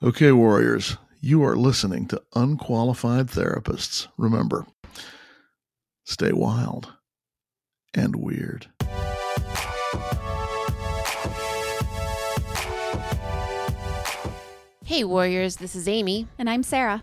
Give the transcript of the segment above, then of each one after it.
Okay, Warriors, you are listening to Unqualified Therapists. Remember, stay wild and weird. Hey, Warriors, this is Amy. And I'm Sarah.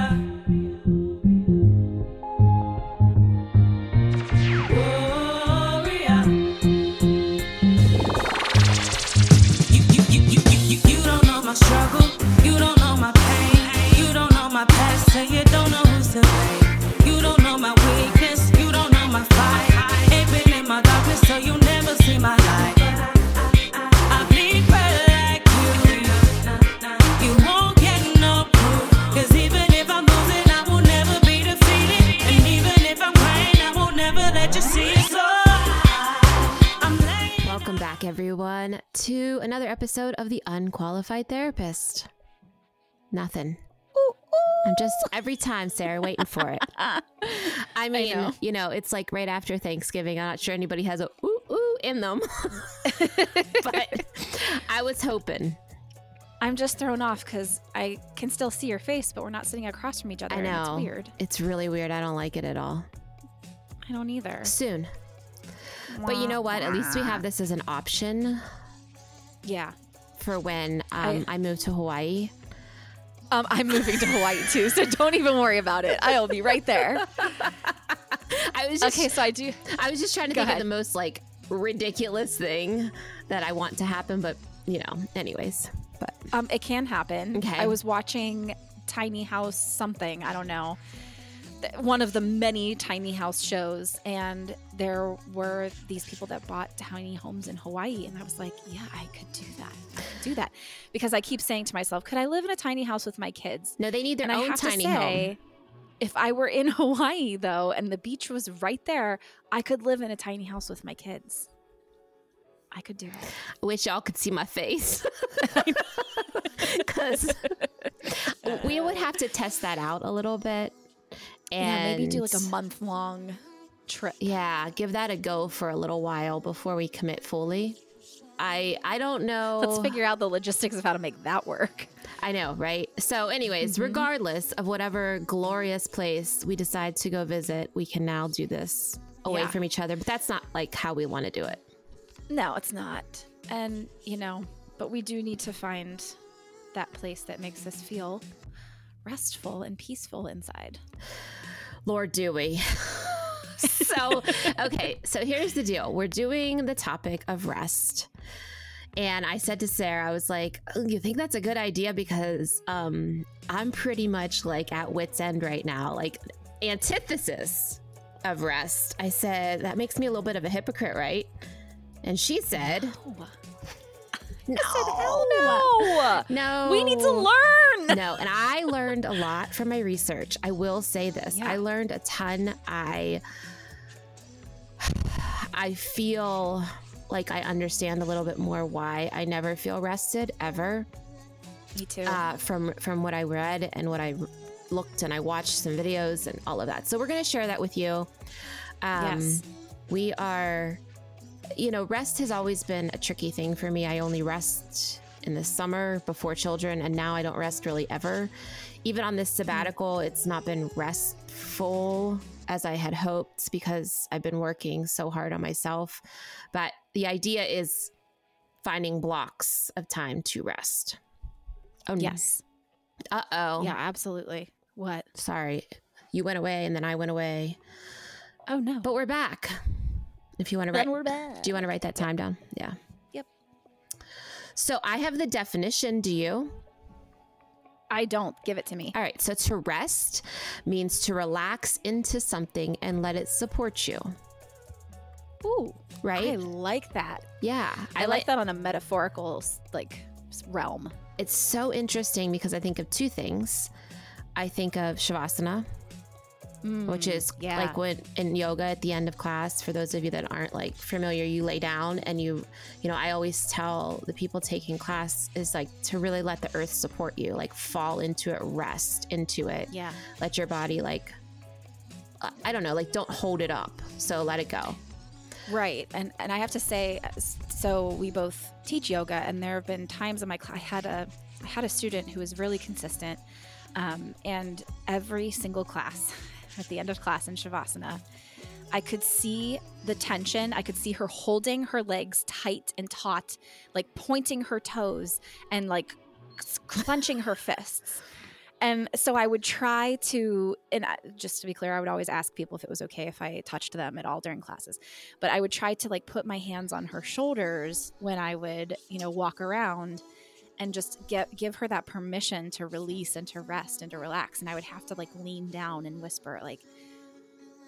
Warrior. To another episode of The Unqualified Therapist. Nothing. I'm just every time, Sarah, waiting for it. I mean, know. you know, it's like right after Thanksgiving. I'm not sure anybody has a ooh ooh in them, but I was hoping. I'm just thrown off because I can still see your face, but we're not sitting across from each other. I and know it's weird. It's really weird. I don't like it at all. I don't either. Soon, but you know what? At least we have this as an option Yeah. for when um, I, move to Hawaii. Um, I'm moving to Hawaii too, so don't even worry about it. I'll be right there. I was just Okay, so I do. I was just trying to Go think ahead. of the most like ridiculous thing that I want to happen, but you know, anyways. But Um, it can happen. Okay. I was watching Tiny House something. I don't know. One of the many tiny house shows, and there were these people that bought tiny homes in Hawaii, and I was like, "Yeah, I could do that. I could do that," because I keep saying to myself, "Could I live in a tiny house with my kids?" no, they need their and own tiny say, home. if I were in Hawaii though, and the beach was right there, I could live in a tiny house with my kids. I could do it. I wish y'all could see my face. Because we would have to test that out a little bit. And yeah, maybe do like a month long trip. Yeah, give that a go for a little while before we commit fully. I I don't know. Let's figure out the logistics of how to make that work. I know, right? So, anyways, Mm-hmm. regardless of whatever glorious place we decide to go visit, we can now do this away Yeah. from each other. But that's not like how we want to do it. No, it's not. And, you know, but we do need to find that place that makes us feel restful and peaceful inside. Lord, do we? so, okay, so here's the deal we're doing the topic of rest. And I said to Sarah, I was like, "Oh, "You think that's a good idea?" Because um, I'm pretty much like at wit's end right now, like antithesis of rest. I said that makes me a little bit of a hypocrite, right? And she said, "No, no. no, We need to learn. no, and I learned a lot from my research. I will say this. Yeah. I learned a ton. I I feel like I understand a little bit more why I never feel rested ever. Me too. Uh, from from what I read and what I looked and I watched some videos and all of that. So we're gonna share that with you. Um, Yes. We are, you know, rest has always been a tricky thing for me. I only rest in the summer before children, and now I don't rest really ever. Even on this sabbatical, it's not been restful as I had hoped because I've been working so hard on myself. But the idea is finding blocks of time to rest. Oh, yes. Uh oh. Yeah, absolutely. What? Sorry. You went away and then I went away. Oh, no. But we're back. If you want to write, we're back. do you want to write that time down? Yeah. So I have the definition. Do you? I don't. Give it to me. All right. So to rest means to relax into something and let it support you. Ooh. Right? I like that. yeah. I, like that on a metaphorical like realm. it's so interesting because I think of two things. I think of Shavasana, which Mm, is yeah. like when in yoga at the end of class for those of you that aren't like familiar you lay down and you you know i always tell the people taking class is like to really let the earth support you like fall into it rest into it yeah. let your body like i don't know like don't hold it up so let it go Right. And and I have to say so we both teach yoga and there have been times in my class I had a I had a student who was really consistent um, and every single class at the end of class in shavasana I could see the tension. I could see her holding her legs tight and taut, like pointing her toes and like clenching her fists. And so I would try to, and just to be clear, I would always ask people if it was okay if I touched them at all during classes. But I would try to like put my hands on her shoulders when I would, you know, walk around and just get give her that permission to release and to rest and to relax. And I would have to like lean down and whisper, like,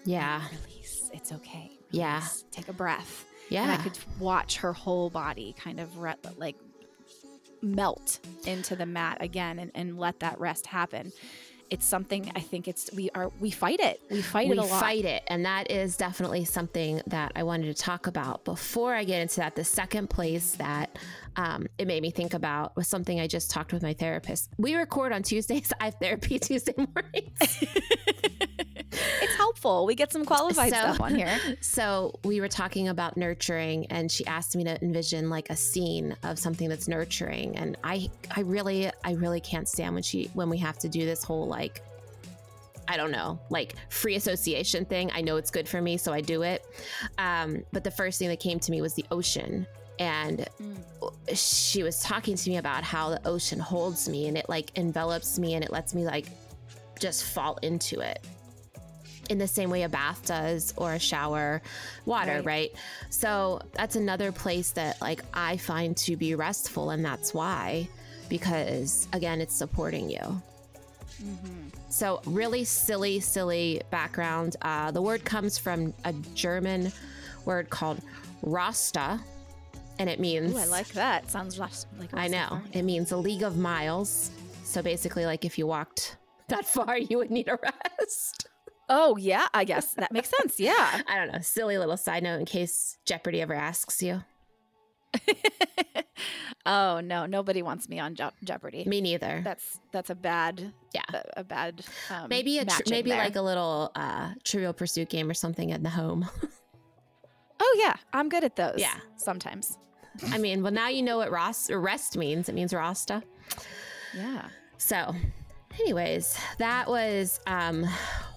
yeah release. It's okay. Yeah. Take a breath. yeah And I could watch her whole body kind of re- like melt into the mat again and, and let that rest happen. It's something I think it's we are we fight it. We fight we it a lot. fight it and that is definitely something that i wanted to talk about before i get into that the second place that um, it made me think about was something i just talked with my therapist we record on tuesdays i have therapy tuesday mornings It's helpful. We get some qualified So- stuff on here. so we were talking about nurturing and she asked me to envision like a scene of something that's nurturing and i i really i really can't stand when she when we have to do this whole like I don't know, like free association thing. I know it's good for me, so I do it. Um, but the first thing that came to me was the ocean. And she was talking to me about how the ocean holds me and it like envelops me and it lets me like just fall into it in the same way a bath does or a shower water Right. right, so that's another place that like i find to be restful and that's why because again it's supporting you. So really silly silly background. Uh, the word comes from a german word called rasta and it means Ooh, I like that. Sounds less like I know. It means a league of miles. So basically, like if you walked that far, you would need a rest. Oh yeah, I guess that makes sense. Yeah. I don't know. Silly little side note in case Jeopardy ever asks you. oh no, nobody wants me on Je- Jeopardy. Me neither. That's that's a bad Yeah. a, a bad um, maybe a tr- maybe like a little uh, Trivial Pursuit game or something in the home. Oh yeah, I'm good at those. Yeah. sometimes. I mean, well now you know what Ross rest means. It means Rasta. Yeah. So, anyways, that was um,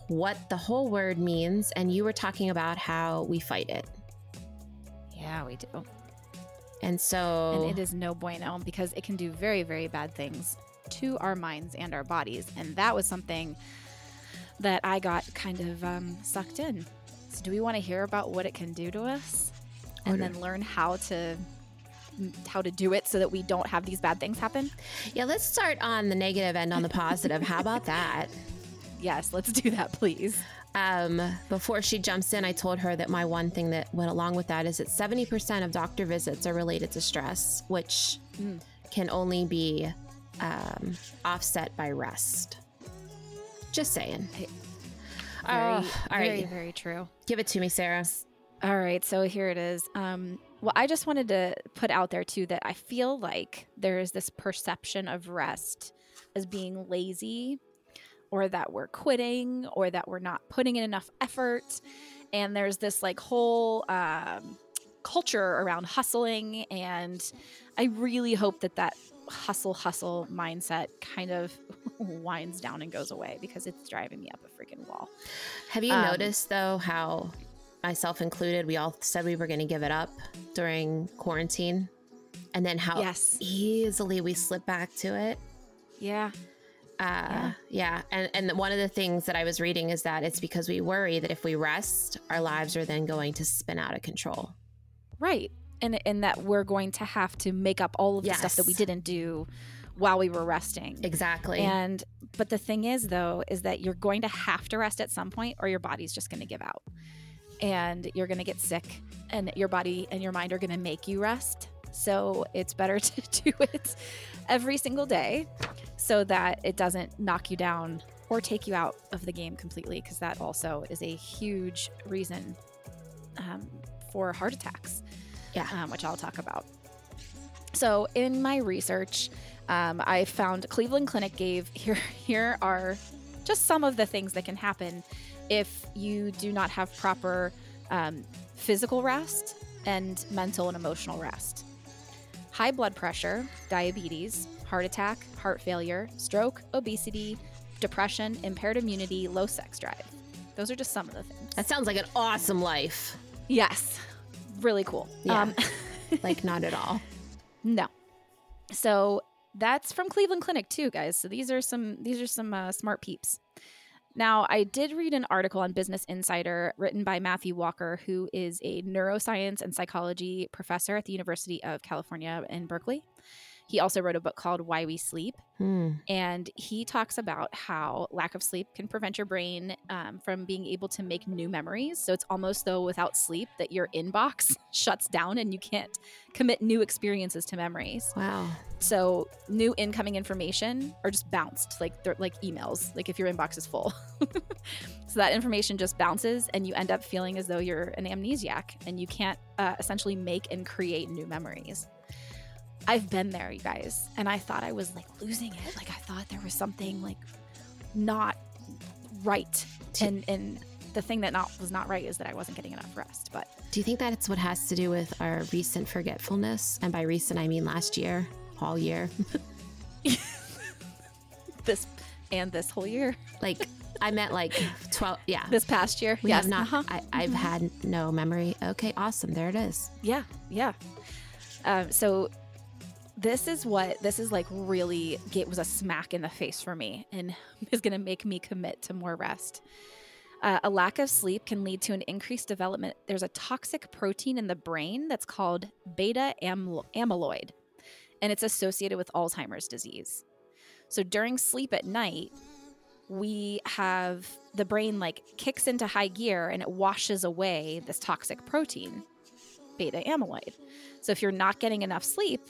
what the whole word means, and you were talking about how we fight it, Yeah, we do. and so And it is no bueno because it can do very, very bad things to our minds and our bodies. And that was something that I got kind of um, sucked in. So, do we want to hear about what it can do to us, and Okay. then learn how to how to do it so that we don't have these bad things happen? Yeah, let's start on the negative end on the positive. How about that? Yes, let's do that, please. Um, before she jumps in, I told her that my one thing that went along with that is that 70% of doctor visits are related to stress, which Mm. can only be um, offset by rest. Just saying. Very, Oh, all very, right. very true. Give it to me, Sarah. All right, so here it is. Um, well, I just wanted to put out there too that I feel like there is this perception of rest as being lazy, or that we're quitting, or that we're not putting in enough effort, and there's this like whole um, culture around hustling, and I really hope that that hustle hustle mindset kind of winds down and goes away because it's driving me up a freaking wall. Have you Um, noticed, though, how myself included, we all said we were going to give it up during quarantine? And then how Yes. easily we slip back to it? Yeah. Uh, yeah. And, and one of the things that I was reading is that it's because we worry that if we rest, our lives are then going to spin out of control. Right. And and that we're going to have to make up all of the stuff that we didn't do while we were resting. Exactly. And but the thing is though is that you're going to have to rest at some point or your body's just going to give out. And you're going to get sick and your body and your mind are going to make you rest So it's better to do it every single day so that it doesn't knock you down or take you out of the game completely, because that also is a huge reason um, for heart attacks, Yeah. um, which I'll talk about. So in my research, um, I found Cleveland Clinic gave here. Here are just some of the things that can happen if you do not have proper um, physical rest and mental and emotional rest. High blood pressure, diabetes, heart attack, heart failure, stroke, obesity, depression, impaired immunity, low sex drive. Those are just some of the things. That sounds like an awesome life. Yes, really cool. Um, Yeah. Like, not at all. No. So that's from Cleveland Clinic too, guys. So these are some these are some uh, smart peeps. Now, I did read an article on Business Insider written by Matthew Walker, who is a neuroscience and psychology professor at the University of California in Berkeley. He also wrote a book called Why We Sleep, Hmm. and he talks about how lack of sleep can prevent your brain um, from being able to make new memories. So it's almost though without sleep that your inbox shuts down and you can't commit new experiences to memories. Wow. So new incoming information are just bounced, like like emails, like if your inbox is full. so that information just bounces, and you end up feeling as though you're an amnesiac, and you can't uh, essentially make and create new memories. I've been there, you guys, and I thought I was like losing it. Like I thought there was something like not right, and and the thing that not was not right is that I wasn't getting enough rest. But Do you think that's what has to do with our recent forgetfulness? And by recent, I mean last year, all year. this and this whole year, Like, I meant like 12. Yeah. this past year, we yes, have not, uh-huh. I, I've had no memory. Okay, awesome. There it is. Yeah, yeah. Um, so this is what this is like really it was a smack in the face for me and is going to make me commit to more rest. Uh, a lack of sleep can lead to an increased development. There's a toxic protein in the brain that's called beta amyloid, and it's associated with Alzheimer's disease. So during sleep at night, we have the brain like kicks into high gear and it washes away this toxic protein, beta amyloid. So if you're not getting enough sleep,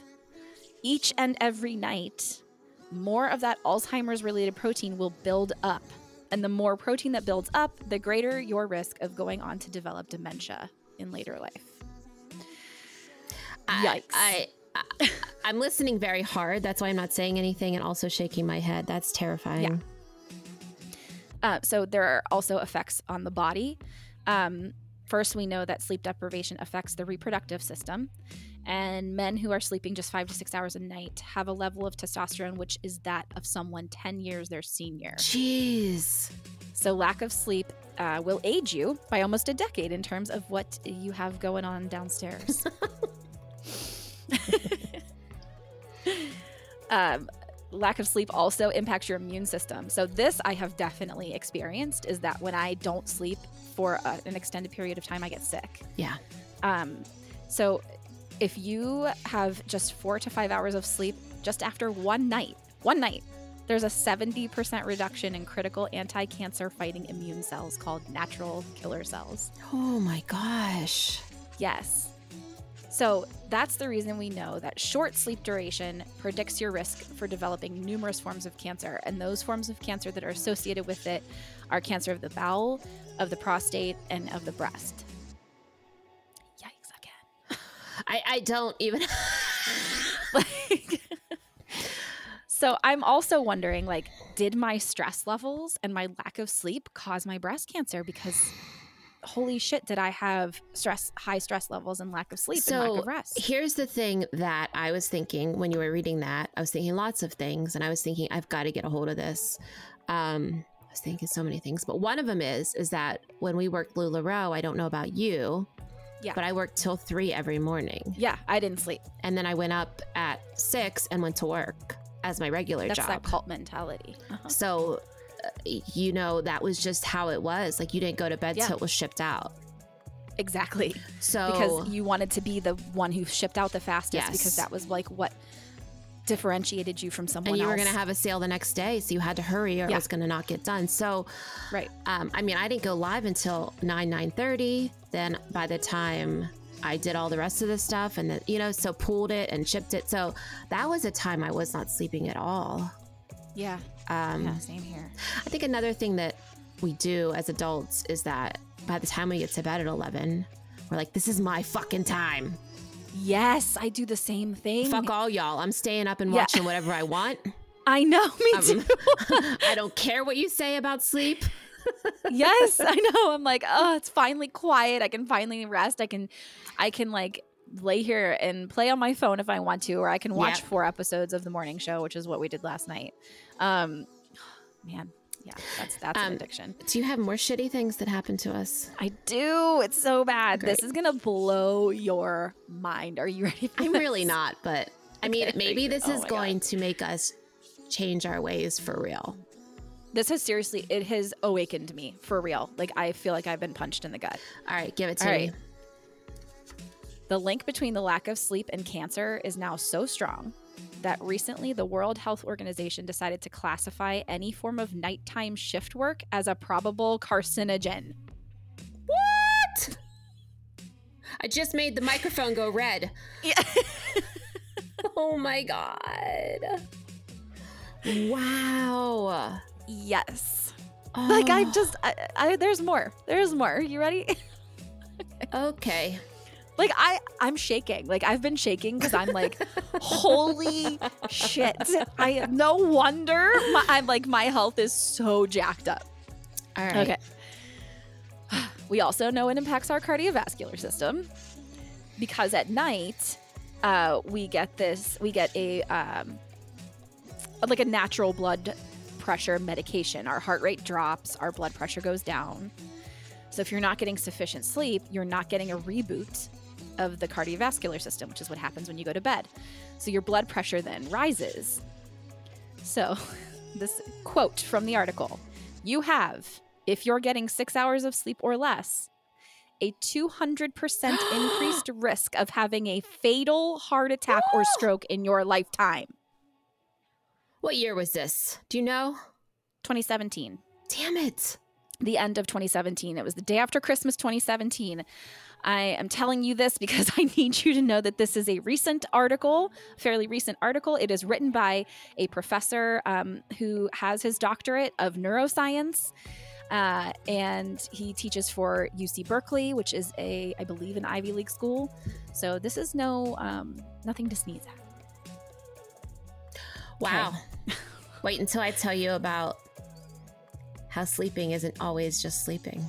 each and every night, more of that Alzheimer's related protein will build up. And the more protein that builds up, the greater your risk of going on to develop dementia in later life. Yikes. I, I, I, am listening very hard. That's why I'm not saying anything and also shaking my head. That's terrifying. Uh, so there are also effects on the body. Um, first, we know that sleep deprivation affects the reproductive system. And men who are sleeping just five to six hours a night have a level of testosterone which is that of someone 10 years their senior. Jeez. So, lack of sleep uh, will age you by almost a decade in terms of what you have going on downstairs. um, lack of sleep also impacts your immune system. So, this I have definitely experienced is that when I don't sleep for a, an extended period of time, I get sick. Yeah. Um, so, if you have just four to five hours of sleep just after one night, one night, there's a 70% reduction in critical anti cancer fighting immune cells called natural killer cells. Oh my gosh. Yes. So that's the reason we know that short sleep duration predicts your risk for developing numerous forms of cancer. And those forms of cancer that are associated with it are cancer of the bowel, of the prostate, and of the breast. Yikes again. I, I don't even. like so i'm also wondering like did my stress levels and my lack of sleep cause my breast cancer because holy shit did i have stress high stress levels and lack of sleep and lack So, of rest Here's the thing that I was thinking when you were reading that. I was thinking lots of things, and I was thinking I've got to get a hold of this. Um, I was thinking so many things, but one of them is is that when we worked LuLaRoe, I don't know about you, Yeah. but I worked till three every morning, yeah i didn't sleep and then I went up at six and went to work as my regular that's job. That's that cult mentality Uh-huh. So, uh, you know, that was just how it was. Like you didn't go to bed Yeah. till it was shipped out. exactly So because you wanted to be the one who shipped out the fastest Yes. because that was like what differentiated you from someone and you were going to have a sale the next day, so you had to hurry or it was going to not get done. So, right um, I mean, I didn't go live until nine nine thirty. Then by the time I did all the rest of the stuff and then, you know, so pulled it and chipped it. So that was a time I was not sleeping at all. Yeah. Um, Yeah. Same here. I think another thing that we do as adults is that by the time we get to bed at 11, we're like, this is my fucking time. Yes, I do the same thing. Fuck all y'all. I'm staying up and Yeah. watching whatever I want. I know. Me Um, too. I don't care what you say about sleep. yes, I know. I'm like, oh, it's finally quiet. I can finally rest. I can, I can like lay here and play on my phone if I want to, or I can watch Yeah. four episodes of the morning show, which is what we did last night. Um, man, yeah, that's that's an Um, addiction. Do you have more shitty things that happen to us? I do. It's so bad. This is gonna blow your mind. Are you ready? For I'm this? really not, but I mean, Okay. maybe this Oh is going to make us change our ways for real. This has seriously, it has awakened me for real. Like I feel like I've been punched in the gut. All right, give it to All me. right. The link between the lack of sleep and cancer is now so strong that recently the World Health Organization decided to classify any form of nighttime shift work as a probable carcinogen. What? I just made the microphone go red. Yeah. Oh my god. Wow. yes. Oh. Like I Oh, just, I, I, there's more. There's more. You ready? Okay. Like I, I'm shaking. Like I've been shaking because I'm like, holy shit! I no wonder my, I'm like my health is so jacked up. All right. Okay. We also know it impacts our cardiovascular system because at night, uh, we get this, we get a, um, like a natural blood pressure medication. Our heart rate drops, our blood pressure goes down. So if you're not getting sufficient sleep, you're not getting a reboot of the cardiovascular system, which is what happens when you go to bed. So your blood pressure then rises. So, this quote from the article you have, if you're getting six hours of sleep or less, a 200% increased risk of having a fatal heart attack or stroke in your lifetime. What year was this? Do you know? 2017. Damn it. the end of 2017. It was the day after Christmas 2017. I am telling you this because I need you to know that this is a recent article, fairly recent article. It is written by a professor um, who has his doctorate of neuroscience. Uh, and he teaches for UC Berkeley, which is a, I believe, an Ivy League school. So this is no, um, nothing to sneeze at. Wow. Wait until I tell you about how sleeping isn't always just sleeping.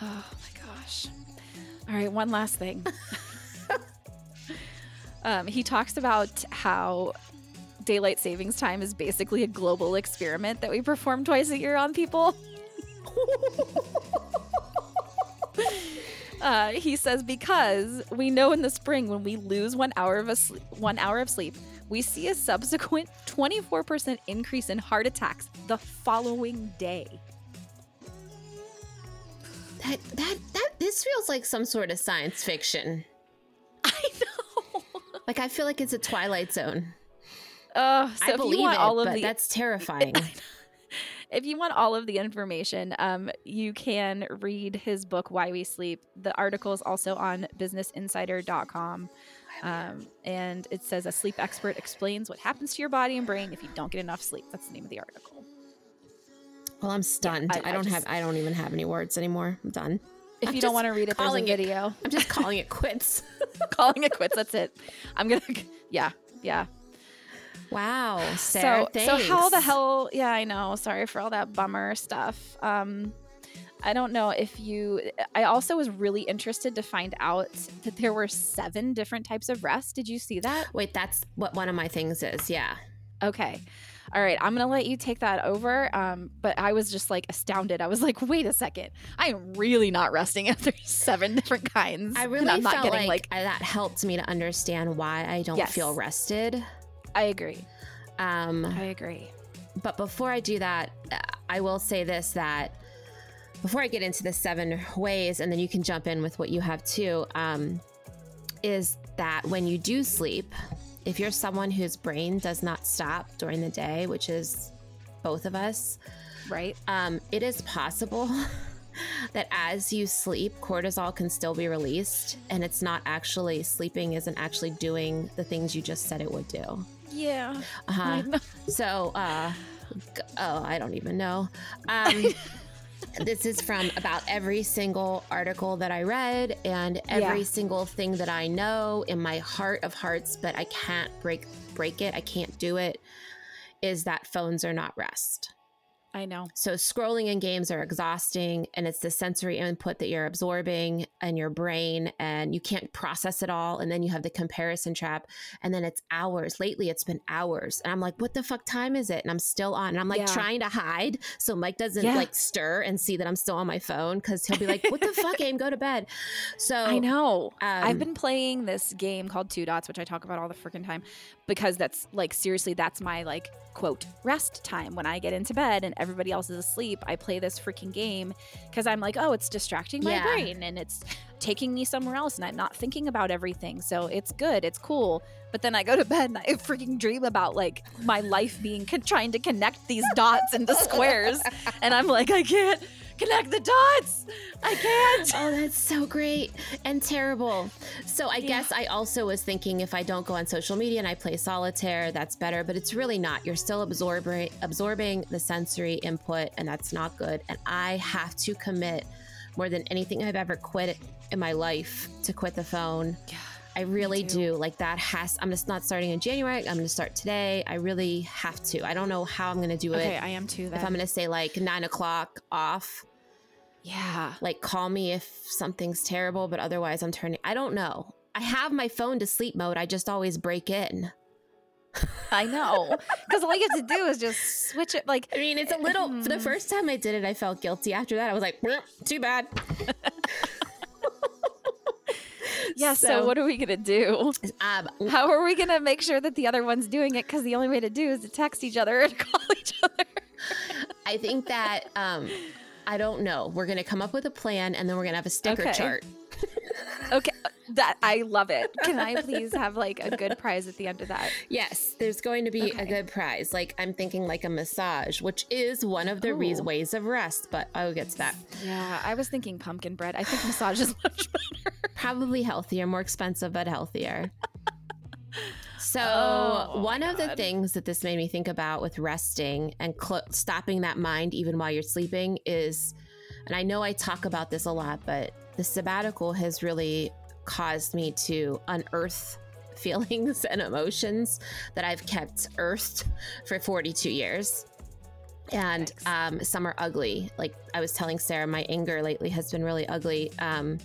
Oh my gosh. All right, one last thing. um, he talks about how daylight savings time is basically a global experiment that we perform twice a year on people. Uh, he says because we know in the spring when we lose one hour of a sle- one hour of sleep, we see a subsequent 24% increase in heart attacks the following day. That that that this feels like some sort of science fiction. I know. Like I feel like it's a Twilight Zone. Uh, so I if believe you want it, all of but the that's terrifying. if you want all of the information, um, you can read his book Why We Sleep. The article is also on BusinessInsider.com. Um, and it says a sleep expert explains what happens to your body and brain if you don't get enough sleep. That's the name of the article. well, I'm stunned. I- I, I don't just- have. I don't even have any words anymore. I'm done. If I'm you don't want to read it, there's a calling it- I'm just calling it quits. calling it quits. That's it. I'm gonna. Yeah, yeah. Wow, Sarah. so, so how the hell? Yeah, I know. Sorry for all that bummer stuff. Um, I don't know if you. I also was really interested to find out that there were seven different types of rest. Did you see that? Wait, that's what one of my things is. Yeah. Okay. All right, I'm gonna let you take that over. Um, but I was just like astounded. I was like, wait a second, I am really not resting after seven different kinds. I really I'm not felt getting like, like. that helped me to understand why I don't Yes. feel rested. I agree. Um, I agree. but before I do that, uh, I will say this that before I get into the seven ways, and then you can jump in with what you have too, um, is that when you do sleep, if you're someone whose brain does not stop during the day, which is both of us, Right. um, it is possible that as you sleep, cortisol can still be released, and it's not actually sleeping, isn't actually doing the things you just said it would do. Yeah. Uh-huh. So, uh, oh, I don't even know. Um, this is from about every single article that I read and every Yeah. single thing that I know in my heart of hearts, but I can't break break it. I can't do it. Is that phones are not rest. I know. So scrolling in games are exhausting and it's the sensory input that you're absorbing in your brain and you can't process it all and then you have the comparison trap and then it's hours. Lately it's been hours and I'm like what the fuck time is it? And I'm still on and I'm like Yeah. trying to hide so Mike doesn't Yeah. like stir and see that I'm still on my phone cuz he'll be like what the fuck aim go to bed. So I know. um, I've been playing this game called Two Dots, which I talk about all the freaking time, because that's like seriously, that's my like quote rest time when I get into bed and everybody else is asleep. I play this freaking game because I'm like, oh, it's distracting my Yeah. brain and it's taking me somewhere else, and I'm not thinking about everything. So it's good, it's cool. But then I go to bed and I freaking dream about like my life being con- trying to connect these dots into squares, and I'm like, I can't connect the dots. I can't. Oh, that's so great and terrible. So I Yeah. guess I also was thinking if I don't go on social media and I play solitaire, that's better. But it's really not. You're still absorbing absorbing the sensory input, and that's not good. And I have to commit more than anything I've ever quit in my life to quit the phone. Yeah, I really do. Like that has. I'm just not starting in January. I'm going to start today. I really have to. I don't know how I'm going to do Okay, it. I am too. If I'm going to say like nine o'clock off, yeah. like call me if something's terrible but otherwise i'm turning i don't know i have my phone to sleep mode i just always break in I know. Because all you have to do is just switch it. Like, i mean it's a little for the Mhm. first time i did it i felt guilty after that i was like too bad yeah, so, what are we going to do? um, How are we going to make sure that the other one's doing it? Because the only way to do is to text each other and call each other. i think that um i don't know we're gonna come up with a plan and then we're gonna have a sticker Okay. chart Okay. Uh, that I love it. Can I please have like a good prize at the end of that? yes there's going to be a good prize like i'm thinking like a massage which is one of the re- oh. ways of rest but i'll get to that Yeah, I was thinking pumpkin bread. I think massage is much better. probably healthier, more expensive, but healthier. So, Oh, one of the things that this made me think about with resting and cl- stopping that mind even while you're sleeping is, and I know I talk about this a lot, but the sabbatical has really caused me to unearth feelings and emotions that I've kept earthed for 42 years. And um, some are ugly. Like I was telling Sarah, my anger lately has been really ugly. Um,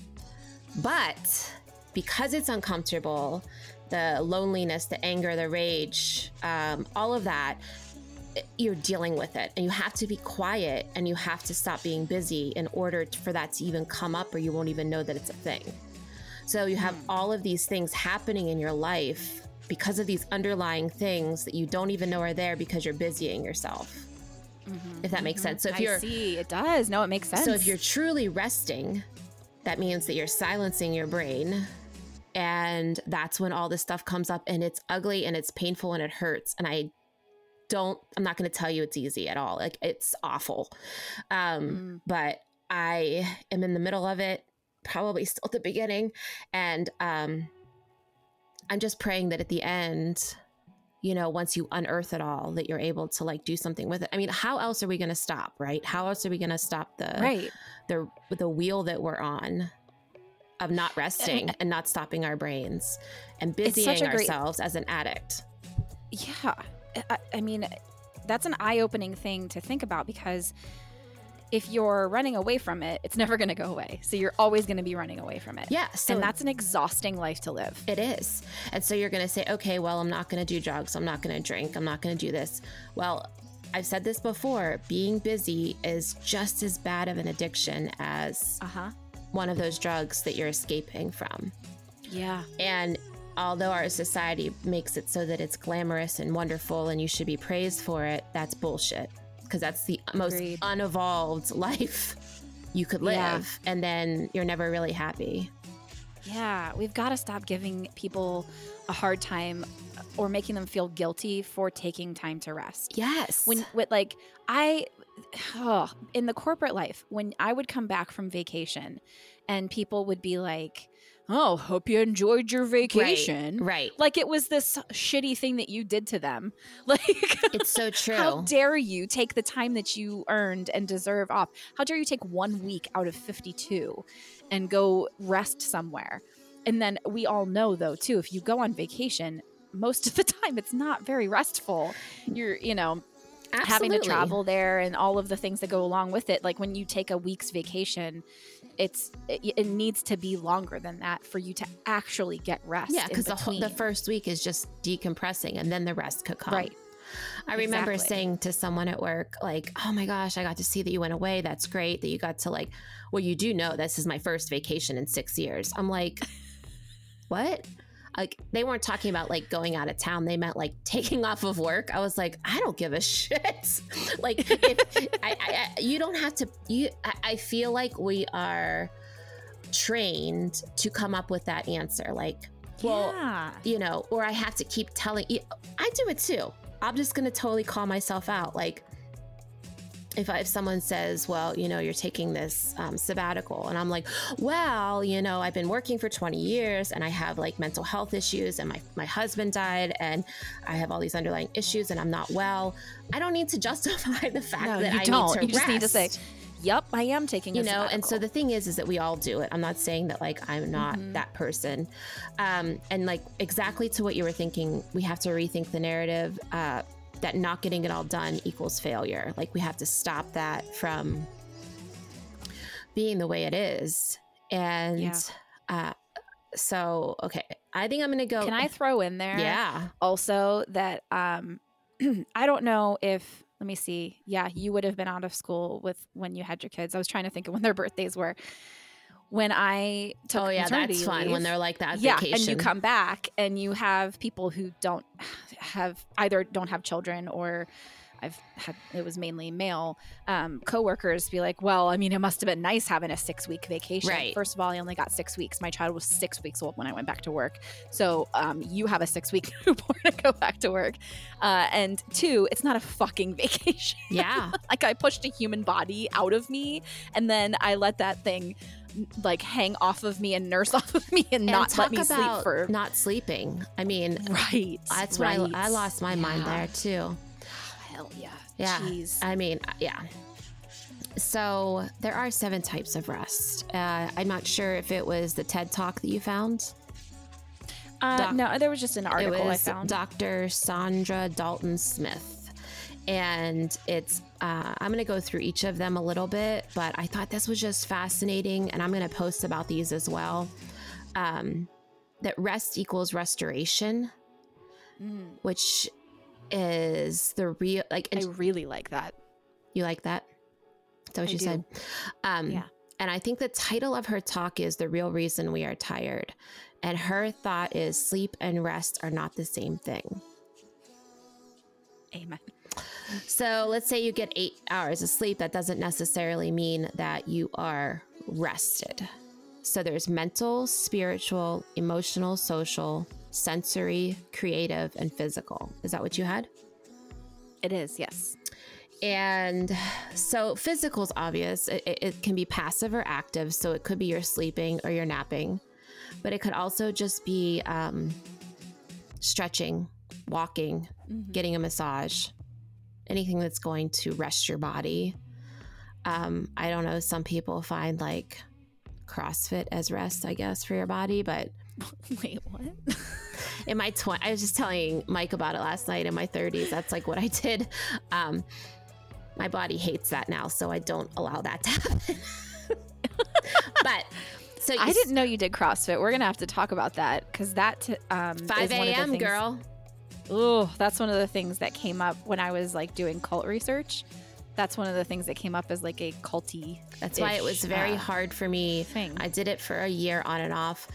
but because it's uncomfortable, the loneliness, the anger, the rage, um, all of that, you're dealing with it. And you have to be quiet and you have to stop being busy in order for that to even come up, or you won't even know that it's a thing. So you have all of these things happening in your life because of these underlying things that you don't even know are there because you're busying yourself. If that makes sense. So if Mm-hmm. I you're see, it does. No, it makes sense. so if you're truly resting, that means that you're silencing your brain. And that's when all this stuff comes up and it's ugly and it's painful and it hurts. And I don't, I'm not going to tell you it's easy at all. Like it's awful. Um, Mm. But I am in the middle of it, probably still at the beginning. And um, I'm just praying that at the end, you know, once you unearth it all, that you're able to like do something with it. I mean, how else are we going to stop, right? How else are we going to stop the right. the the wheel that we're on of not resting and not stopping our brains and busying a great- ourselves as an addict. Yeah. I, I mean, that's an eye opening thing to think about because if you're running away from it, it's never going to go away. So you're always going to be running away from it. Yeah, so and that's an exhausting life to live. it is. And so you're going to say, okay, well, I'm not going to do drugs. I'm not going to drink. I'm not going to do this. Well, I've said this before being busy is just as bad of an addiction as Uh huh. one of those drugs that you're escaping from. Yeah. And although our society makes it so that it's glamorous and wonderful and you should be praised for it, that's bullshit. Because that's the most Agreed. unevolved life you could live. Yeah. And then you're never really happy. Yeah. We've got to stop giving people a hard time or making them feel guilty for taking time to rest. Yes. when with like i oh, in the corporate life, when I would come back from vacation and people would be like, Oh, hope you enjoyed your vacation. Right. right. Like it was this shitty thing that you did to them. Like It's so true. How dare you take the time that you earned and deserve off? How dare you take one week out of 52 and go rest somewhere? And then we all know, though, too, if you go on vacation, most of the time it's not very restful. You're, you know, having to travel there and all of the things that go along with it. Like when you take a week's vacation, it's it, it needs to be longer than that for you to actually get rest. Yeah, because the whole, the first week is just decompressing, and then the rest could come. Right. I remember Exactly. saying to someone at work, like, "Oh my gosh, I got to see that you went away. That's great that you got to like." Well, you do know this is my first vacation in six years. I'm like, what? Like they weren't talking about like going out of town. They meant like taking off of work. I was like, I don't give a shit. like, if, I, I, I, you don't have to. You, I, I feel like we are trained to come up with that answer. Like, well, yeah. you know, or I have to keep telling you. I do it too. I'm just gonna totally call myself out. Like, if I, if someone says, "Well, you know, you're taking this um, sabbatical," and I'm like, "Well, you know, I've been working for 20 years, and I have like mental health issues, and my my husband died, and I have all these underlying issues, and I'm not well." I don't need to justify the fact No, that you I don't. need to You just need to say, Yep, I am taking. you a know and so the thing is is that we all do it i'm not saying that like i'm not Mhm. that person um and like exactly to what you were thinking we have to rethink the narrative uh that not getting it all done equals failure like we have to stop that from being the way it is and Yeah. uh so okay i think i'm gonna go Can I throw in there? yeah Also, that um, I don't know if. Let me see. Yeah, you would have been out of school with when you had your kids. I was trying to think of when their birthdays were. When I took oh yeah that's fun when they're like that yeah, vacation and you come back and you have people who don't have either don't have children or I've had it was mainly male um, coworkers be like, well, I mean, it must have been nice having a six week vacation. Right. First of all, I only got six weeks. My child was six weeks old when I went back to work, so um, you have a six week newborn to go back to work. Uh, and two, it's not a fucking vacation. yeah like I pushed a human body out of me, and then I let that thing like hang off of me and nurse off of me and, and not talk let me sleep for not sleeping i mean right. That's right. why I, I lost my mind there too. Hell yeah. Yeah. Jeez. I mean, uh, yeah. So there are seven types of rest. Uh, I'm not sure if it was the TED Talk that you found. Uh, Doc- no, there was just an article it I found. Dr. Sandra Dalton Smith. And it's, uh, I'm going to go through each of them a little bit, but I thought this was just fascinating. And I'm going to post about these as well. Um, that rest equals restoration, Mm, which is the real, like, I really like that. You like that? Is that what I you do. said? Um, Yeah. And I think the title of her talk is The Real Reason We Are Tired. And her thought is sleep and rest are not the same thing. Amen. So let's say you get eight hours of sleep. That doesn't necessarily mean that you are rested. So there's mental, spiritual, emotional, social, sensory, creative, and physical. Is that what you had? It is, yes. And so physical is obvious. It, it- can be passive or active. So it could be you're sleeping or you're napping, but it could also just be um, stretching, walking, Mhm. getting a massage, anything that's going to rest your body. Um, I don't know. Some people find like CrossFit as rest, I guess, for your body, but Wait, what? in my 20 i was just telling mike about it last night in my 30s that's like what i did um my body hates that now so i don't allow that to happen but so I didn't know you did CrossFit. We're gonna have to talk about that because that um, 5 one of the a.m girl Oh, that's one of the things that came up when I was like doing cult research. That's one of the things that came up as like a culty. that's why it was very uh, hard for me thing. i did it for a year on and off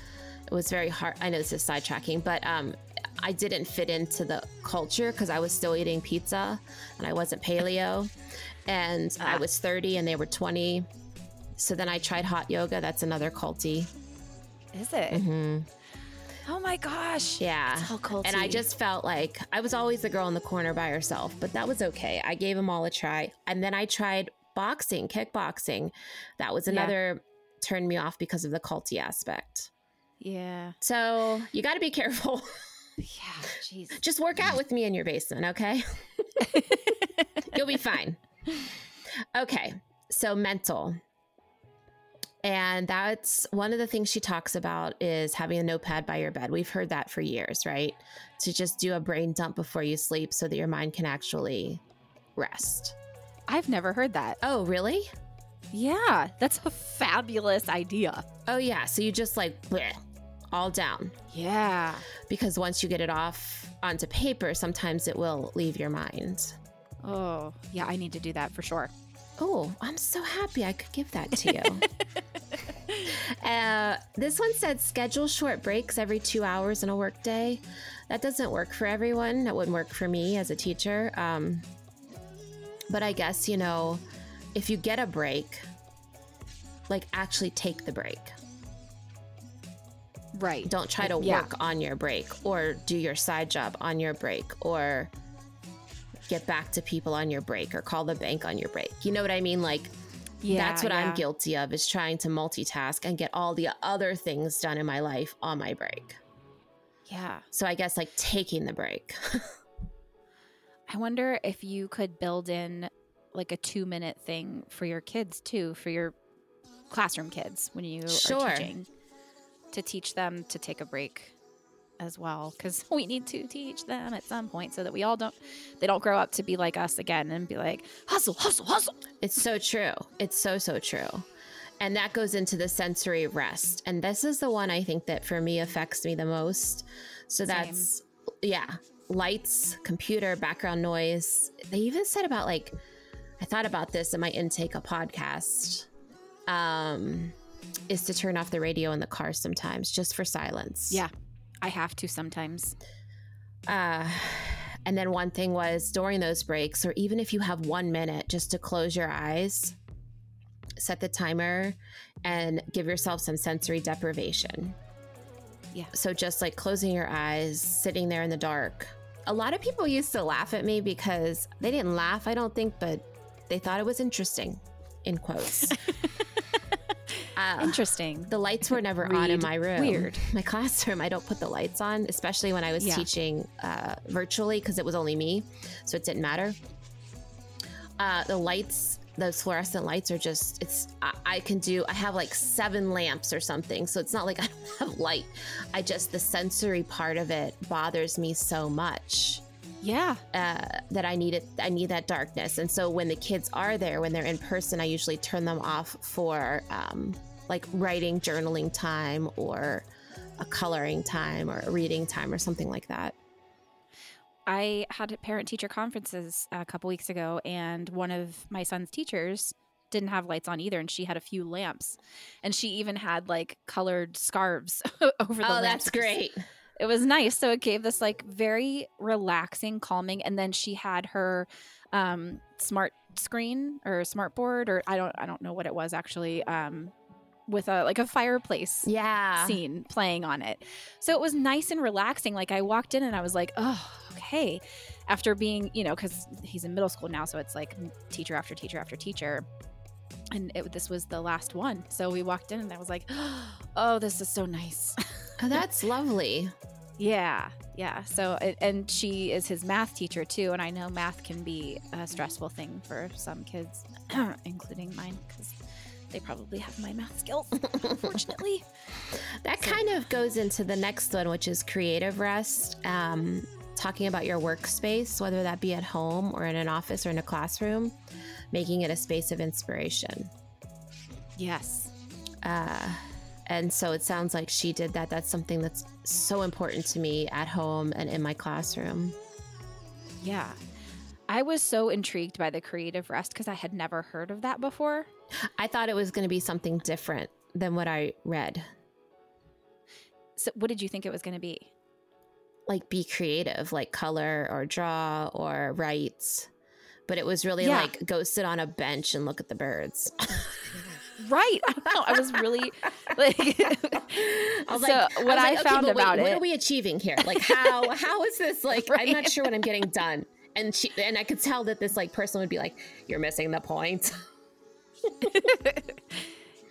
it was very hard i know this is sidetracking but um i didn't fit into the culture because i was still eating pizza and i wasn't paleo and i Ah. was 30 and they were 20 so then i tried hot yoga that's another culty Is it? hmm Oh my gosh. Yeah. It's all culty. And I just felt like I was always the girl in the corner by herself, but that was okay. I gave them all a try. And then I tried boxing, kickboxing. That was Yeah. another turned me off because of the culty aspect. Yeah. So you got to be careful. Yeah. Jeez. Just work out with me in your basement, okay? You'll be fine. Okay, so mental. And that's one of the things she talks about is having a notepad by your bed. We've heard that for years, right? To just do a brain dump before you sleep so that your mind can actually rest. I've never heard that. Oh, really? Yeah, that's a fabulous idea. Oh, yeah. So you just like bleh, all down Yeah. because once you get it off onto paper, sometimes it will leave your mind. Oh, yeah, I need to do that for sure. Oh, I'm so happy I could give that to you. uh, this one said schedule short breaks every two hours in a workday. That doesn't work for everyone. That wouldn't work for me as a teacher. Um, but I guess, you know, if you get a break, like actually take the break. Right. Don't try to Yeah. work on your break or do your side job on your break or get back to people on your break or call the bank on your break. You know what I mean? Like, Yeah, that's what I'm guilty of is trying to multitask and get all the other things done in my life on my break. Yeah. So I guess like taking the break. I wonder if you could build in like a two minute thing for your kids too, for your classroom kids when you Sure. are teaching, to teach them to take a break as well, because we need to teach them at some point so that we all don't, they don't grow up to be like us again and be like hustle, hustle, hustle. It's so true. It's so, so true. And that goes into the sensory rest. And this is the one I think that for me affects me the most. So that's, yeah, lights, computer, background noise. They even said about like, I thought about this in my intake a podcast, um, is to turn off the radio in the car sometimes just for silence. Yeah, I have to sometimes. Uh, and then one thing was during those breaks, or even if you have one minute, just to close your eyes, set the timer, and give yourself some sensory deprivation. Yeah. So just like closing your eyes, sitting there in the dark. A lot of people used to laugh at me because they didn't laugh, I don't think, but they thought it was interesting, in quotes. uh, Interesting. the lights were never on in my room. weird. My classroom, I don't put the lights on, especially when I was Yeah. teaching uh, virtually because it was only me, so it didn't matter. Uh, the lights, those fluorescent lights are just, it's, I, I can do, I have like seven lamps or something. So it's not like I don't have light. I just, the sensory part of it bothers me so much Yeah. uh, that I need it. I need that darkness. And so when the kids are there, when they're in person, I usually turn them off for um, like writing, journaling time, or a coloring time, or a reading time, or something like that. I had parent teacher conferences a couple weeks ago, and one of my son's teachers didn't have lights on either, and she had a few lamps, and she even had like colored scarves over the oh, lamps. that's great. It was nice. So it gave this like very relaxing, calming, and then she had her um, smart screen or smart board, or I don't, I don't know what it was actually, um, with a like a fireplace Yeah. scene playing on it. So it was nice and relaxing. Like I walked in and I was like, oh, okay. After being, you know, because he's in middle school now, so it's like teacher after teacher after teacher. And it, this was the last one. So we walked in and I was like, oh, this is so nice. Oh, that's lovely. Yeah. Yeah. So, and she is his math teacher too. And I know math can be a stressful thing for some kids, including mine, because they probably have my math skills, unfortunately. That kind of goes into the next one, which is creative rest. Um, talking about your workspace, whether that be at home or in an office or in a classroom, making it a space of inspiration. yes. Uh, and so it sounds like she did that. That's something that's so important to me at home and in my classroom. Yeah. I was so intrigued by the creative rest because I had never heard of that before. I thought it was going to be something different than what I read. So, what did you think it was going to be? Like, be creative, like color or draw or write. But it was really Yeah. like go sit on a bench and look at the birds. right. I know. I was really like I was So like, what I like, okay, found but wait, about what are we achieving here? Like how how is this like I'm not sure what I'm getting done. And she and I could tell that this like person would be like, You're missing the point.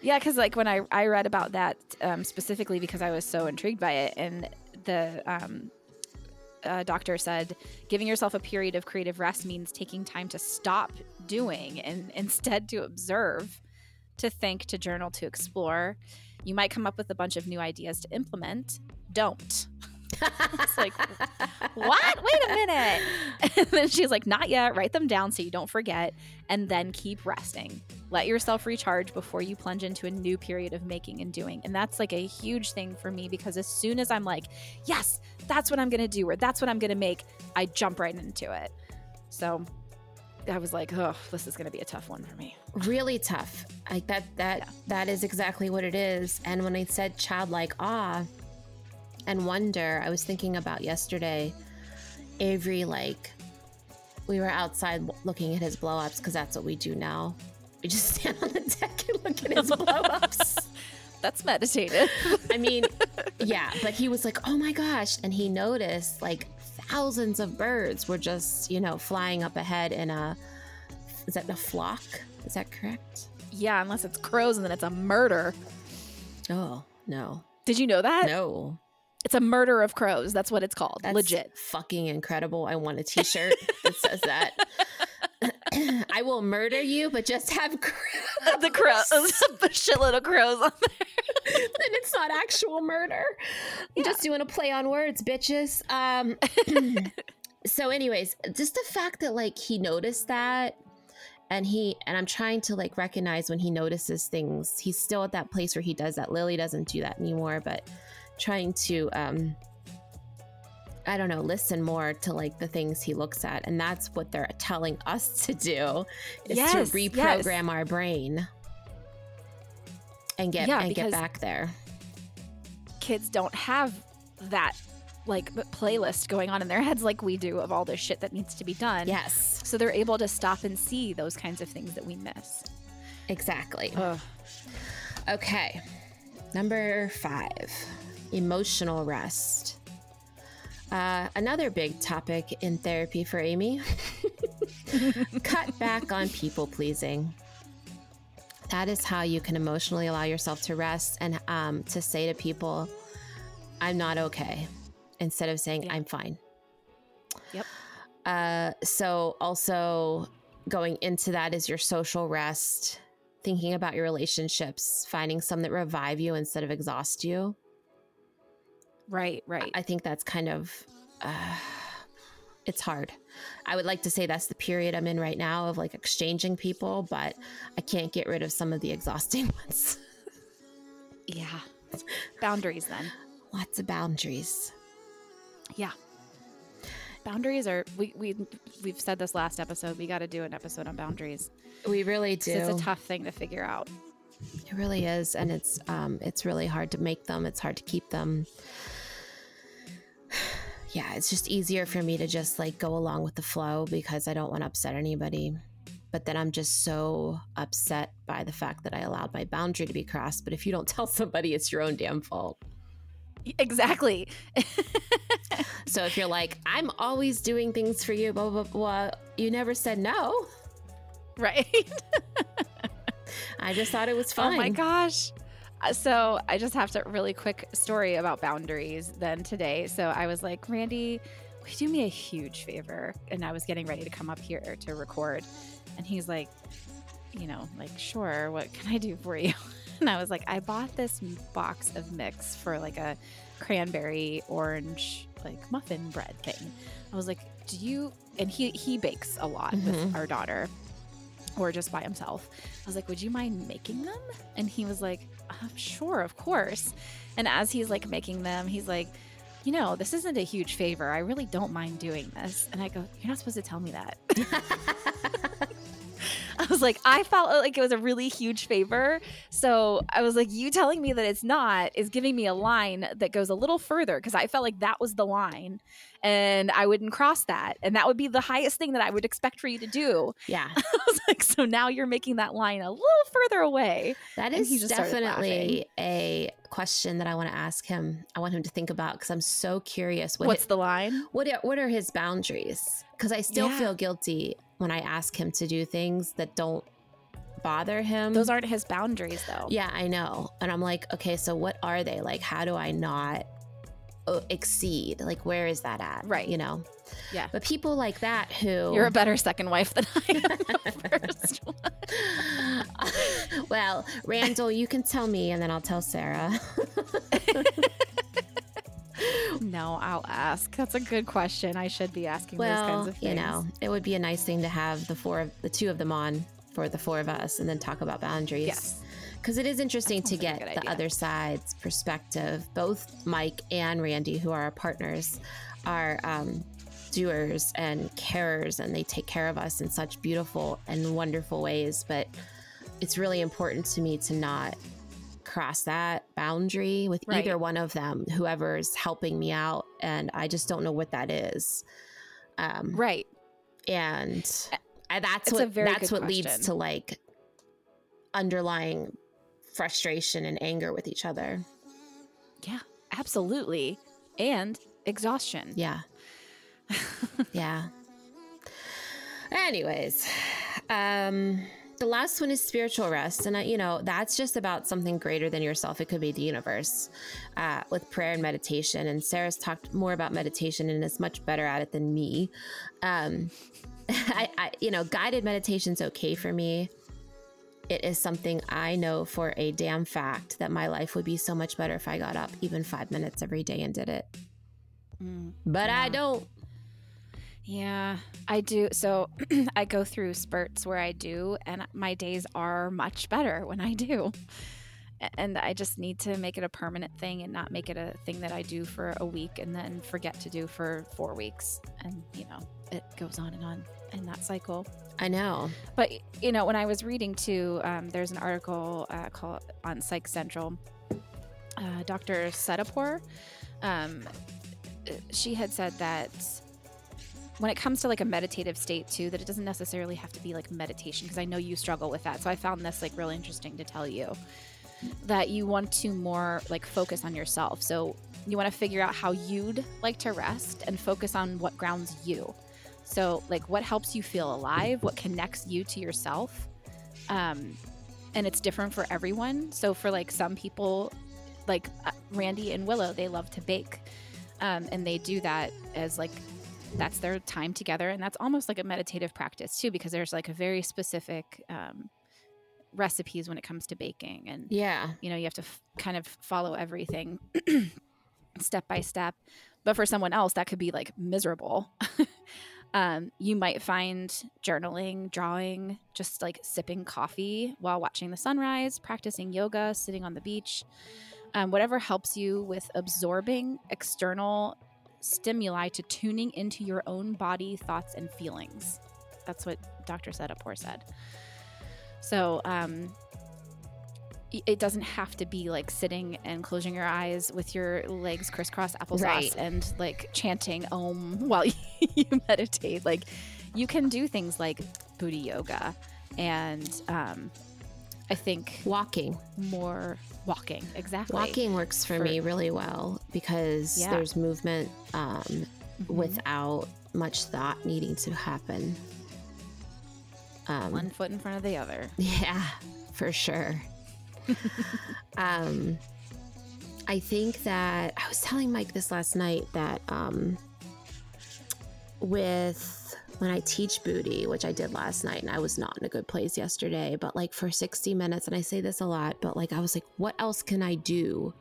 Yeah, because like when I I read about that um, specifically because I was so intrigued by it, and the um, uh, doctor said giving yourself a period of creative rest means taking time to stop doing and instead to observe, to think, to journal, to explore. You might come up with a bunch of new ideas to implement. Don't. it's like what? Wait a minute. And then she's like, not yet. Write them down so you don't forget, and then keep resting. Let yourself recharge before you plunge into a new period of making and doing. And that's like a huge thing for me because as soon as I'm like, yes, that's what I'm going to do, or that's what I'm going to make, I jump right into it. So I was like, oh, this is going to be a tough one for me. really tough. Like that that that is exactly what it is. And when I said childlike awe and wonder, I was thinking about yesterday Avery like we were outside looking at his blow ups because that's what we do now. We just stand on the deck and look at his blow ups. That's meditative. I mean, yeah, but he was like, "Oh my gosh!" And he noticed like thousands of birds were just, you know, flying up ahead in a is that a flock? Is that correct? yeah, unless it's crows and then it's a murder. Oh no, Did you know that? no, It's a murder of crows. That's what it's called. that's Legit. fucking incredible. I want a T-shirt that says that. I will murder you, but just have crows. the crows. a shitload of crows on there. then it's not actual murder. I'm just doing a play on words, bitches. Um so anyways, just the fact that like he noticed that and he and I'm trying to like recognize when he notices things. He's still at that place where he does that. Lily doesn't do that anymore, but trying to um I don't know, listen more to like the things he looks at. And that's what they're telling us to do is Yes, to yes. reprogram our brain and get Yeah, and get back there. Kids don't have that like playlist going on in their heads like we do of all this shit that needs to be done. Yes, So they're able to stop and see those kinds of things that we miss. exactly. Ugh. Okay. Number five emotional rest. Uh, another big topic in therapy for Amy cut back on people pleasing. That is how you can emotionally allow yourself to rest and um, to say to people, I'm not okay, instead of saying, Yeah. I'm fine. Yep. Uh, so, also going into that is your social rest, thinking about your relationships, finding some that revive you instead of exhaust you. Right, right. I think that's kind of uh, it's hard. I would like to say that's the period I'm in right now of like exchanging people, but I can't get rid of some of the exhausting ones. yeah. Boundaries then. Lots of boundaries. Yeah. Boundaries are we we we've said this last episode. We got to do an episode on boundaries. We really do. It's a tough thing to figure out. It really is, and it's um, it's really hard to make them. It's hard to keep them. Yeah, it's just easier for me to just like go along with the flow because I don't want to upset anybody. But then I'm just so upset by the fact that I allowed my boundary to be crossed. But if you don't tell somebody, it's your own damn fault. Exactly. So if you're like, I'm always doing things for you, blah blah blah, you never said no. right. I just thought it was fine. Oh my gosh. Uh, So I just have to really quick story about boundaries then today. So I was like, Randy, will you do me a huge favor? And I was getting ready to come up here to record. And he's like, you know, like, sure, what can I do for you? And I was like, I bought this box of mix for like a cranberry orange like muffin bread thing. I was like, do you and he he bakes a lot with Mhm. our daughter or just by himself. I was like, would you mind making them? And he was like, uh, sure, of course. And as he's like making them, he's like, you know, this isn't a huge favor. I really don't mind doing this. And I go, you're not supposed to tell me that. I was like, I felt uh, like it was a really huge favor. So I was like, you telling me that it's not is giving me a line that goes a little further because I felt like that was the line and I wouldn't cross that. And that would be the highest thing that I would expect for you to do. Yeah. I was like, so now you're making that line a little further away. That is definitely a question that I want to ask him. I want him to think about because I'm so curious. What What's hi- the line? what are, what are his boundaries? Because I still Yeah. feel guilty when I ask him to do things that don't bother him. Those aren't his boundaries, though. yeah, I know, and I'm like, okay, so what are they? Like, how do I not uh, exceed? Like, where is that at? Right. You know. Yeah. But people like that who You're a better second wife than I am. first one. well, Randall, you can tell me, and then I'll tell Sarah. No, I'll ask. That's a good question. I should be asking those well, kinds of things. you know, it would be a nice thing to have the four, of the two of them on for the four of us, and then talk about boundaries. Yes. because it is interesting to like get the idea. other side's perspective. Both Mike and Randy, who are our partners, are um, doers and carers, and they take care of us in such beautiful and wonderful ways. But it's really important to me to not cross that boundary with Right. either one of them, whoever's helping me out, and I just don't know what that is. Um, Right. and I, that's It's what that's what leads to like underlying frustration and anger with each other. Yeah, absolutely. And exhaustion. Yeah. yeah. Anyways, um the last one is spiritual rest and I, you know that's just about something greater than yourself. It could be the universe uh, with prayer and meditation and sarah's talked more about meditation and is much better at it than me. Um, I, I you know guided meditation's okay for me. It is something i know for a damn fact that my life would be so much better if i got up even five minutes every day and did it. Mm, but i don't yeah, I do. So I go through spurts where I do, and my days are much better when I do. And I just need to make it a permanent thing and not make it a thing that I do for a week and then forget to do for four weeks. And, you know, it goes on and on in that cycle. i know But you know, when I was reading too, um, there's an article uh, called on Psych Central. Uh, Dr. Setapor, um, she had said that when it comes to like a meditative state too, that it doesn't necessarily have to be like meditation because I know you struggle with that. So I found this like really interesting to tell you that you want to more like focus on yourself. So you want to figure out how you'd like to rest and focus on what grounds you. So, like, what helps you feel alive? What connects you to yourself? Um, and it's different for everyone. So, for like some people, like uh, Randy and Willow, they love to bake, um, and they do that as like that's their time together, and that's almost like a meditative practice too, because there's like a very specific um, recipes when it comes to baking, and yeah. you know you have to f- kind of follow everything step by step. But for someone else that could be like miserable. Um, you might find journaling drawing just like sipping coffee while watching the sunrise practicing yoga sitting on the beach um, whatever helps you with absorbing external stimuli to tuning into your own body thoughts and feelings that's what dr setapor said so um, it doesn't have to be like sitting and closing your eyes with your legs crisscross applesauce Right. and like chanting om while you meditate. Like you can do things like booty yoga and um, I think walking more walking. Exactly. walking works for, For- me really well because Yeah. there's movement um, Mhm. without much thought needing to happen um, one foot in front of the other. Yeah, for sure. um, I think that I was telling Mike this last night that um, with when I teach booty, which I did last night, and I was not in a good place yesterday, but like for 60 minutes, and I say this a lot, but like I was like, what else can I do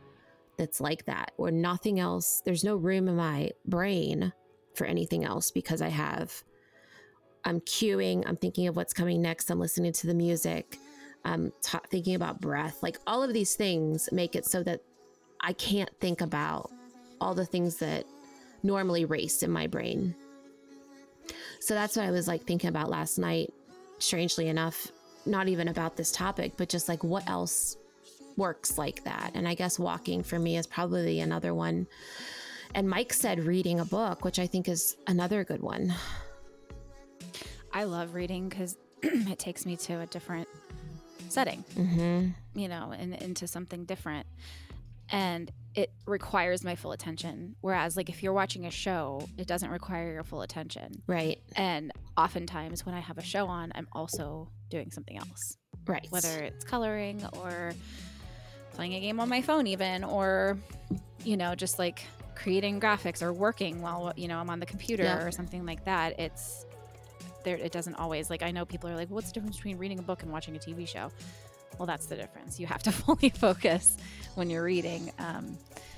that's like that, where nothing else, there's no room in my brain for anything else because I have I'm cueing, I'm thinking of what's coming next, I'm listening to the music, I'm ta thinking about breath. Like all of these things make it so that I can't think about all the things that normally race in my brain. So that's what I was like thinking about last night. Strangely enough, not even about this topic, but just like what else works like that. And I guess walking for me is probably another one. And Mike said reading a book, which I think is another good one. I love reading because it takes me to a different setting, Mm-hmm. you know, and into something different. And it requires my full attention. Whereas, like, if you're watching a show, it doesn't require your full attention. Right. And oftentimes, when I have a show on, I'm also doing something else, Right. whether it's coloring or playing a game on my phone, even, or, you know, just like creating graphics or working while, you know, I'm on the computer Yeah. or something like that. It's, there, it doesn't always, like, I know people are like, what's the difference between reading a book and watching a TV show? Well, that's the difference. You have to fully focus when you're reading. Um,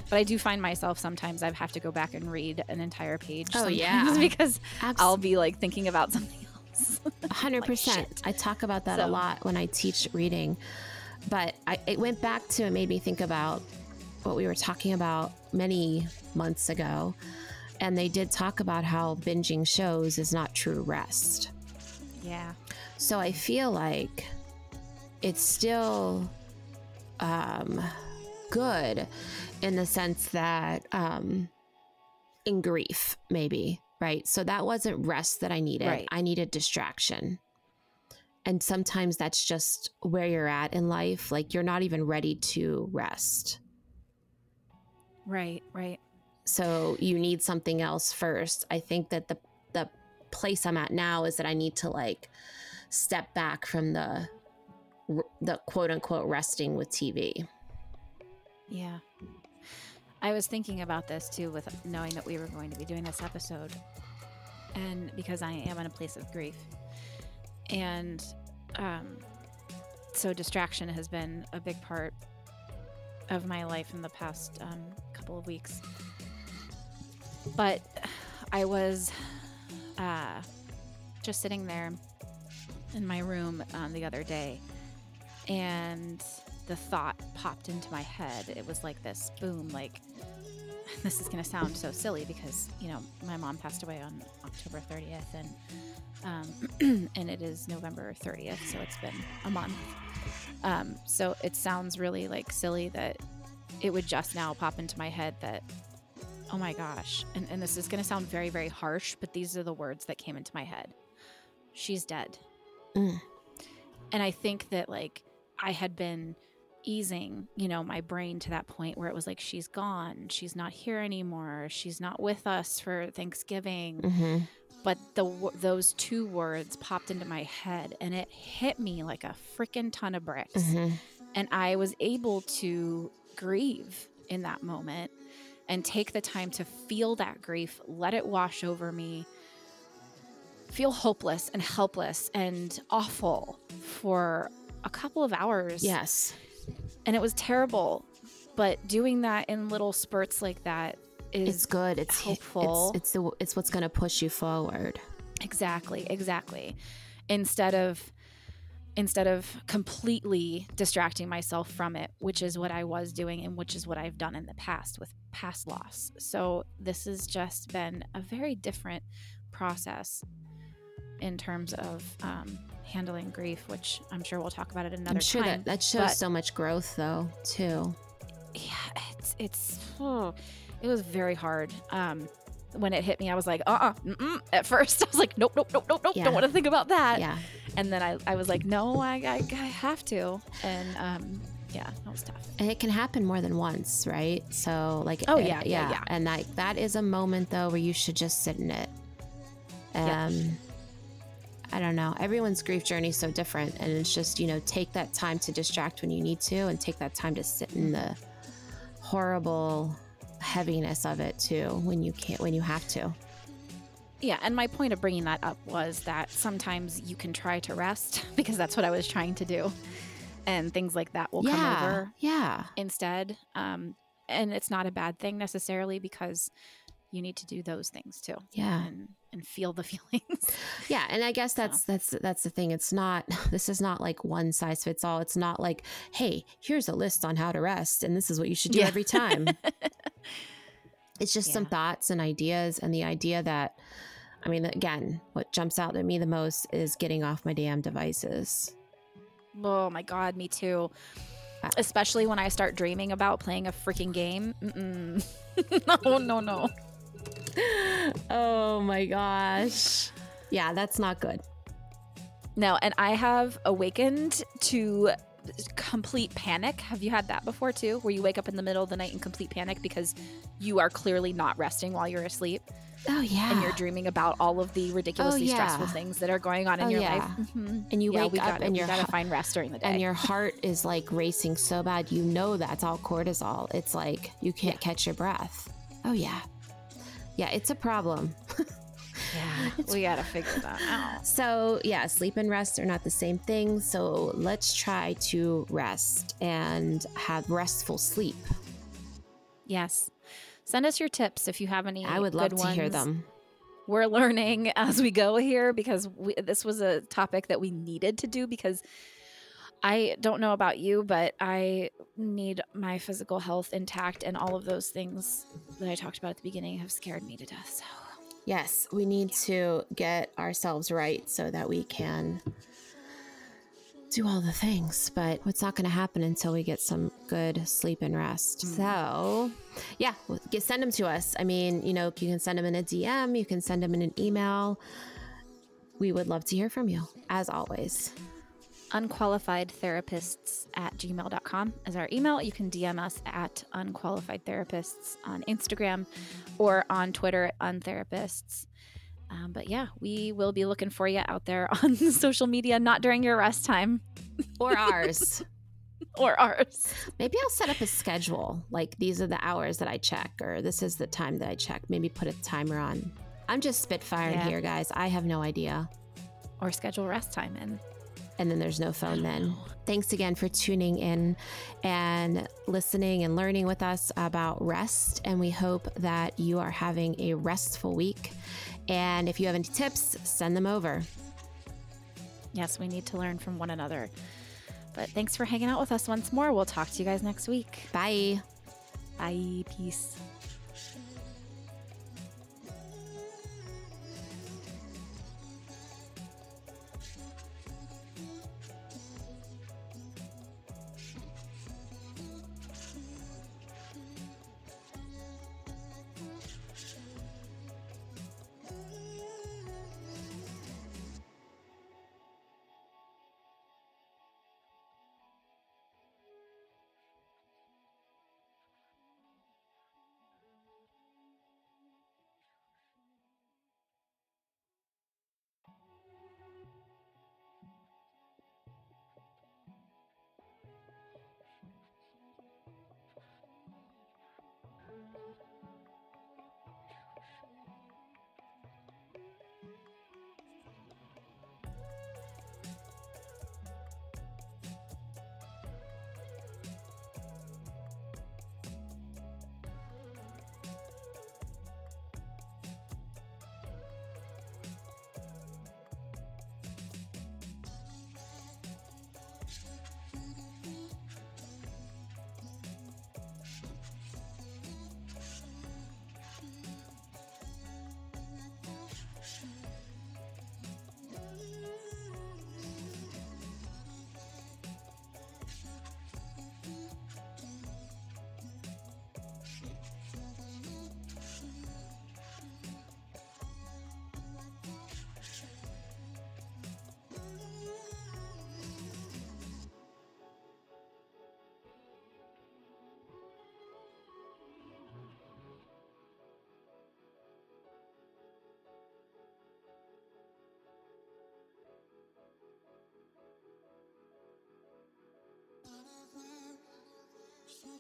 but I do find myself sometimes I have to go back and read an entire page. Oh, yeah. because Abs- I'll be like thinking about something else. Hundred Like, percent. I talk about that a lot when I teach reading, but I, it went back to it made me think about what we were talking about many months ago, and they did talk about how binging shows is not true rest. yeah. So I feel like it's still um, good in the sense that um, in grief, maybe, right? So that wasn't rest that I needed. Right. I needed distraction. And sometimes that's just where you're at in life. Like you're not even ready to rest. Right, right. So you need something else first. I think that the the place I'm at now is that I need to like step back from the the quote unquote resting with TV. Yeah. I was thinking about this too with knowing that we were going to be doing this episode. And because I am in a place of grief. And um so distraction has been a big part of my life in the past um, couple of weeks. But I was uh, just sitting there in my room um, the other day, and the thought popped into my head. It was like this boom, like this is going to sound so silly because you know my mom passed away on October 30th, and um, and it is November 30th, so it's been a month. Um, so it sounds really like silly that it would just now pop into my head that oh my gosh and, and this is going to sound very very harsh but these are the words that came into my head she's dead Mm. and i think that like i had been easing you know my brain to that point where it was like she's gone. She's not here anymore. She's not with us for thanksgiving. Hmm but the those two words popped into my head and it hit me like a freaking ton of bricks. Hmm and I was able to grieve in that moment and take the time to feel that grief, let it wash over me, feel hopeless and helpless and awful for a couple of hours. Yes. And it was terrible. But doing that in little spurts like that is It's good. It's helpful. It's it's, the, it's what's going to push you forward. Exactly, exactly. Instead of instead of completely distracting myself from it, which is what I was doing and which is what I've done in the past with past loss. So this has just been a very different process in terms of um, handling grief, which I'm sure we'll talk about it another I'm sure time. that that shows but- so much growth, though, too. yeah, it's it's oh, it was very hard. Um, when it hit me, I was like, uh, uh mm-mm. at first, I was like, nope, nope, nope, nope, nope, Yeah. don't want to think about that. Yeah. And then I, I was like, no, I, I, I have to. And um, yeah, that was tough. And it can happen more than once, right? So, like, Oh, eh, yeah, yeah, yeah. And that that is a moment though where you should just sit in it. Um, Yeah. I don't know. Everyone's grief journey is so different, and it's just you know take that time to distract when you need to, and take that time to sit in the horrible heaviness of it too when you can't when you have to. Yeah, and my point of bringing that up was that sometimes you can try to rest because that's what I was trying to do, and things like that will come over yeah, instead. Um, and it's not a bad thing necessarily because you need to do those things too, yeah. and and feel the feelings. Yeah, and I guess that's that's that's the thing. It's not this is not like one size fits all. It's not like, hey, here's a list on how to rest and this is what you should do Yeah. every time. it's just some thoughts and ideas and the idea that I mean, again, what jumps out at me the most is getting off my damn devices. Oh my god, me too. Uh, Especially when I start dreaming about playing a freaking game. No, no, no. Oh my gosh. Yeah, that's not good. No, and I have awakened to complete panic. Have you had that before too? Where you wake up in the middle of the night in complete panic because you are clearly not resting while you're asleep Oh yeah. and you're dreaming about all of the ridiculously yeah. stressful things that are going on in Oh, your yeah. life. Mhm. and you yeah, wake up gotta, and we your gotta find rest during the day. and your heart is like racing so bad you know that's all cortisol. It's like you can't catch your breath. Oh yeah. Yeah, it's a problem. yeah, we gotta figure that out. So, yeah, sleep and rest are not the same thing. So, let's try to rest and have restful sleep. Yes. Send us your tips if you have any. I would love to hear them. We're learning as we go here because we, this was a topic that we needed to do because I don't know about you, but I need my physical health intact, and all of those things that I talked about at the beginning have scared me to death. So, Yes, we need to get ourselves right so that we can do all the things, but it's not going to happen until we get some good sleep and rest. Mm. So, yeah, well, get, send them to us. I mean, you know, you can send them in a DM, you can send them in an email. We would love to hear from you, as always. Unqualified therapists at gmail.com is our email. You can DM us at unqualified therapists on Instagram or on Twitter at untherapists. Um, but yeah, we will be looking for you out there on social media, not during your rest time Or ours. or ours. Maybe I'll set up a schedule. Like these are the hours that I check, or this is the time that I check. Maybe put a timer on. I'm just spitfiring Yeah. here, guys. I have no idea. Or schedule rest time in. And then there's no phone then. Thanks again for tuning in and listening and learning with us about rest. And we hope that you are having a restful week. And if you have any tips, send them over. Yes, we need to learn from one another. But thanks for hanging out with us once more. We'll talk to you guys next week. Bye. Bye. Peace.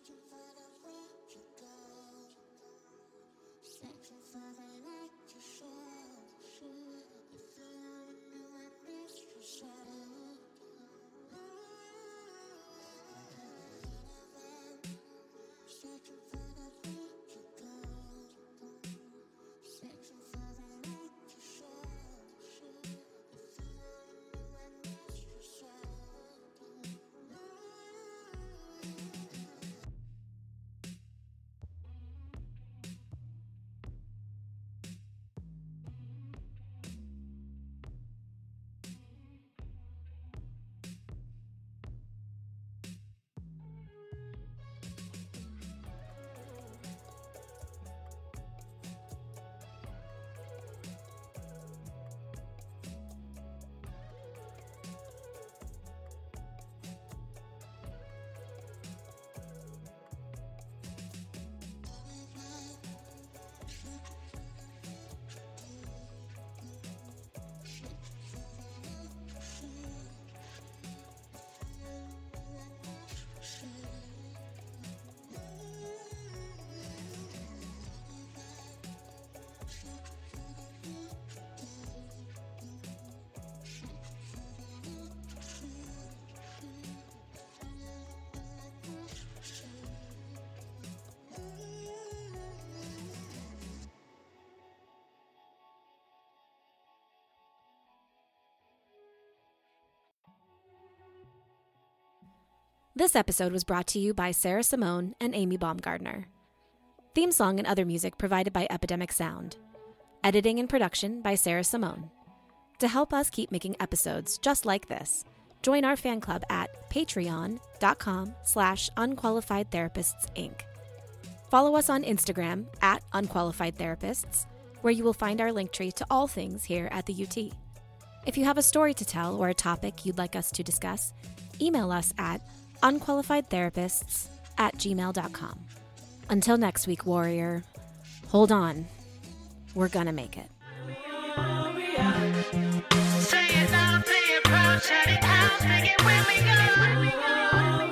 searching for the way to go, searching for the This episode was brought to you by Sarah Simone and Amy Baumgardner. Theme song and other music provided by Epidemic Sound. Editing and production by Sarah Simone. To help us keep making episodes just like this, join our fan club at patreon.com slash unqualified therapists inc. Follow us on Instagram at unqualified therapists, where you will find our link tree to all things here at the UT. If you have a story to tell or a topic you'd like us to discuss, email us at unqualifiedtherapists at gmail.com. Until next week, Warrior, hold on. We're gonna make it. Say it loud, say it proud, shout it out, it when we go.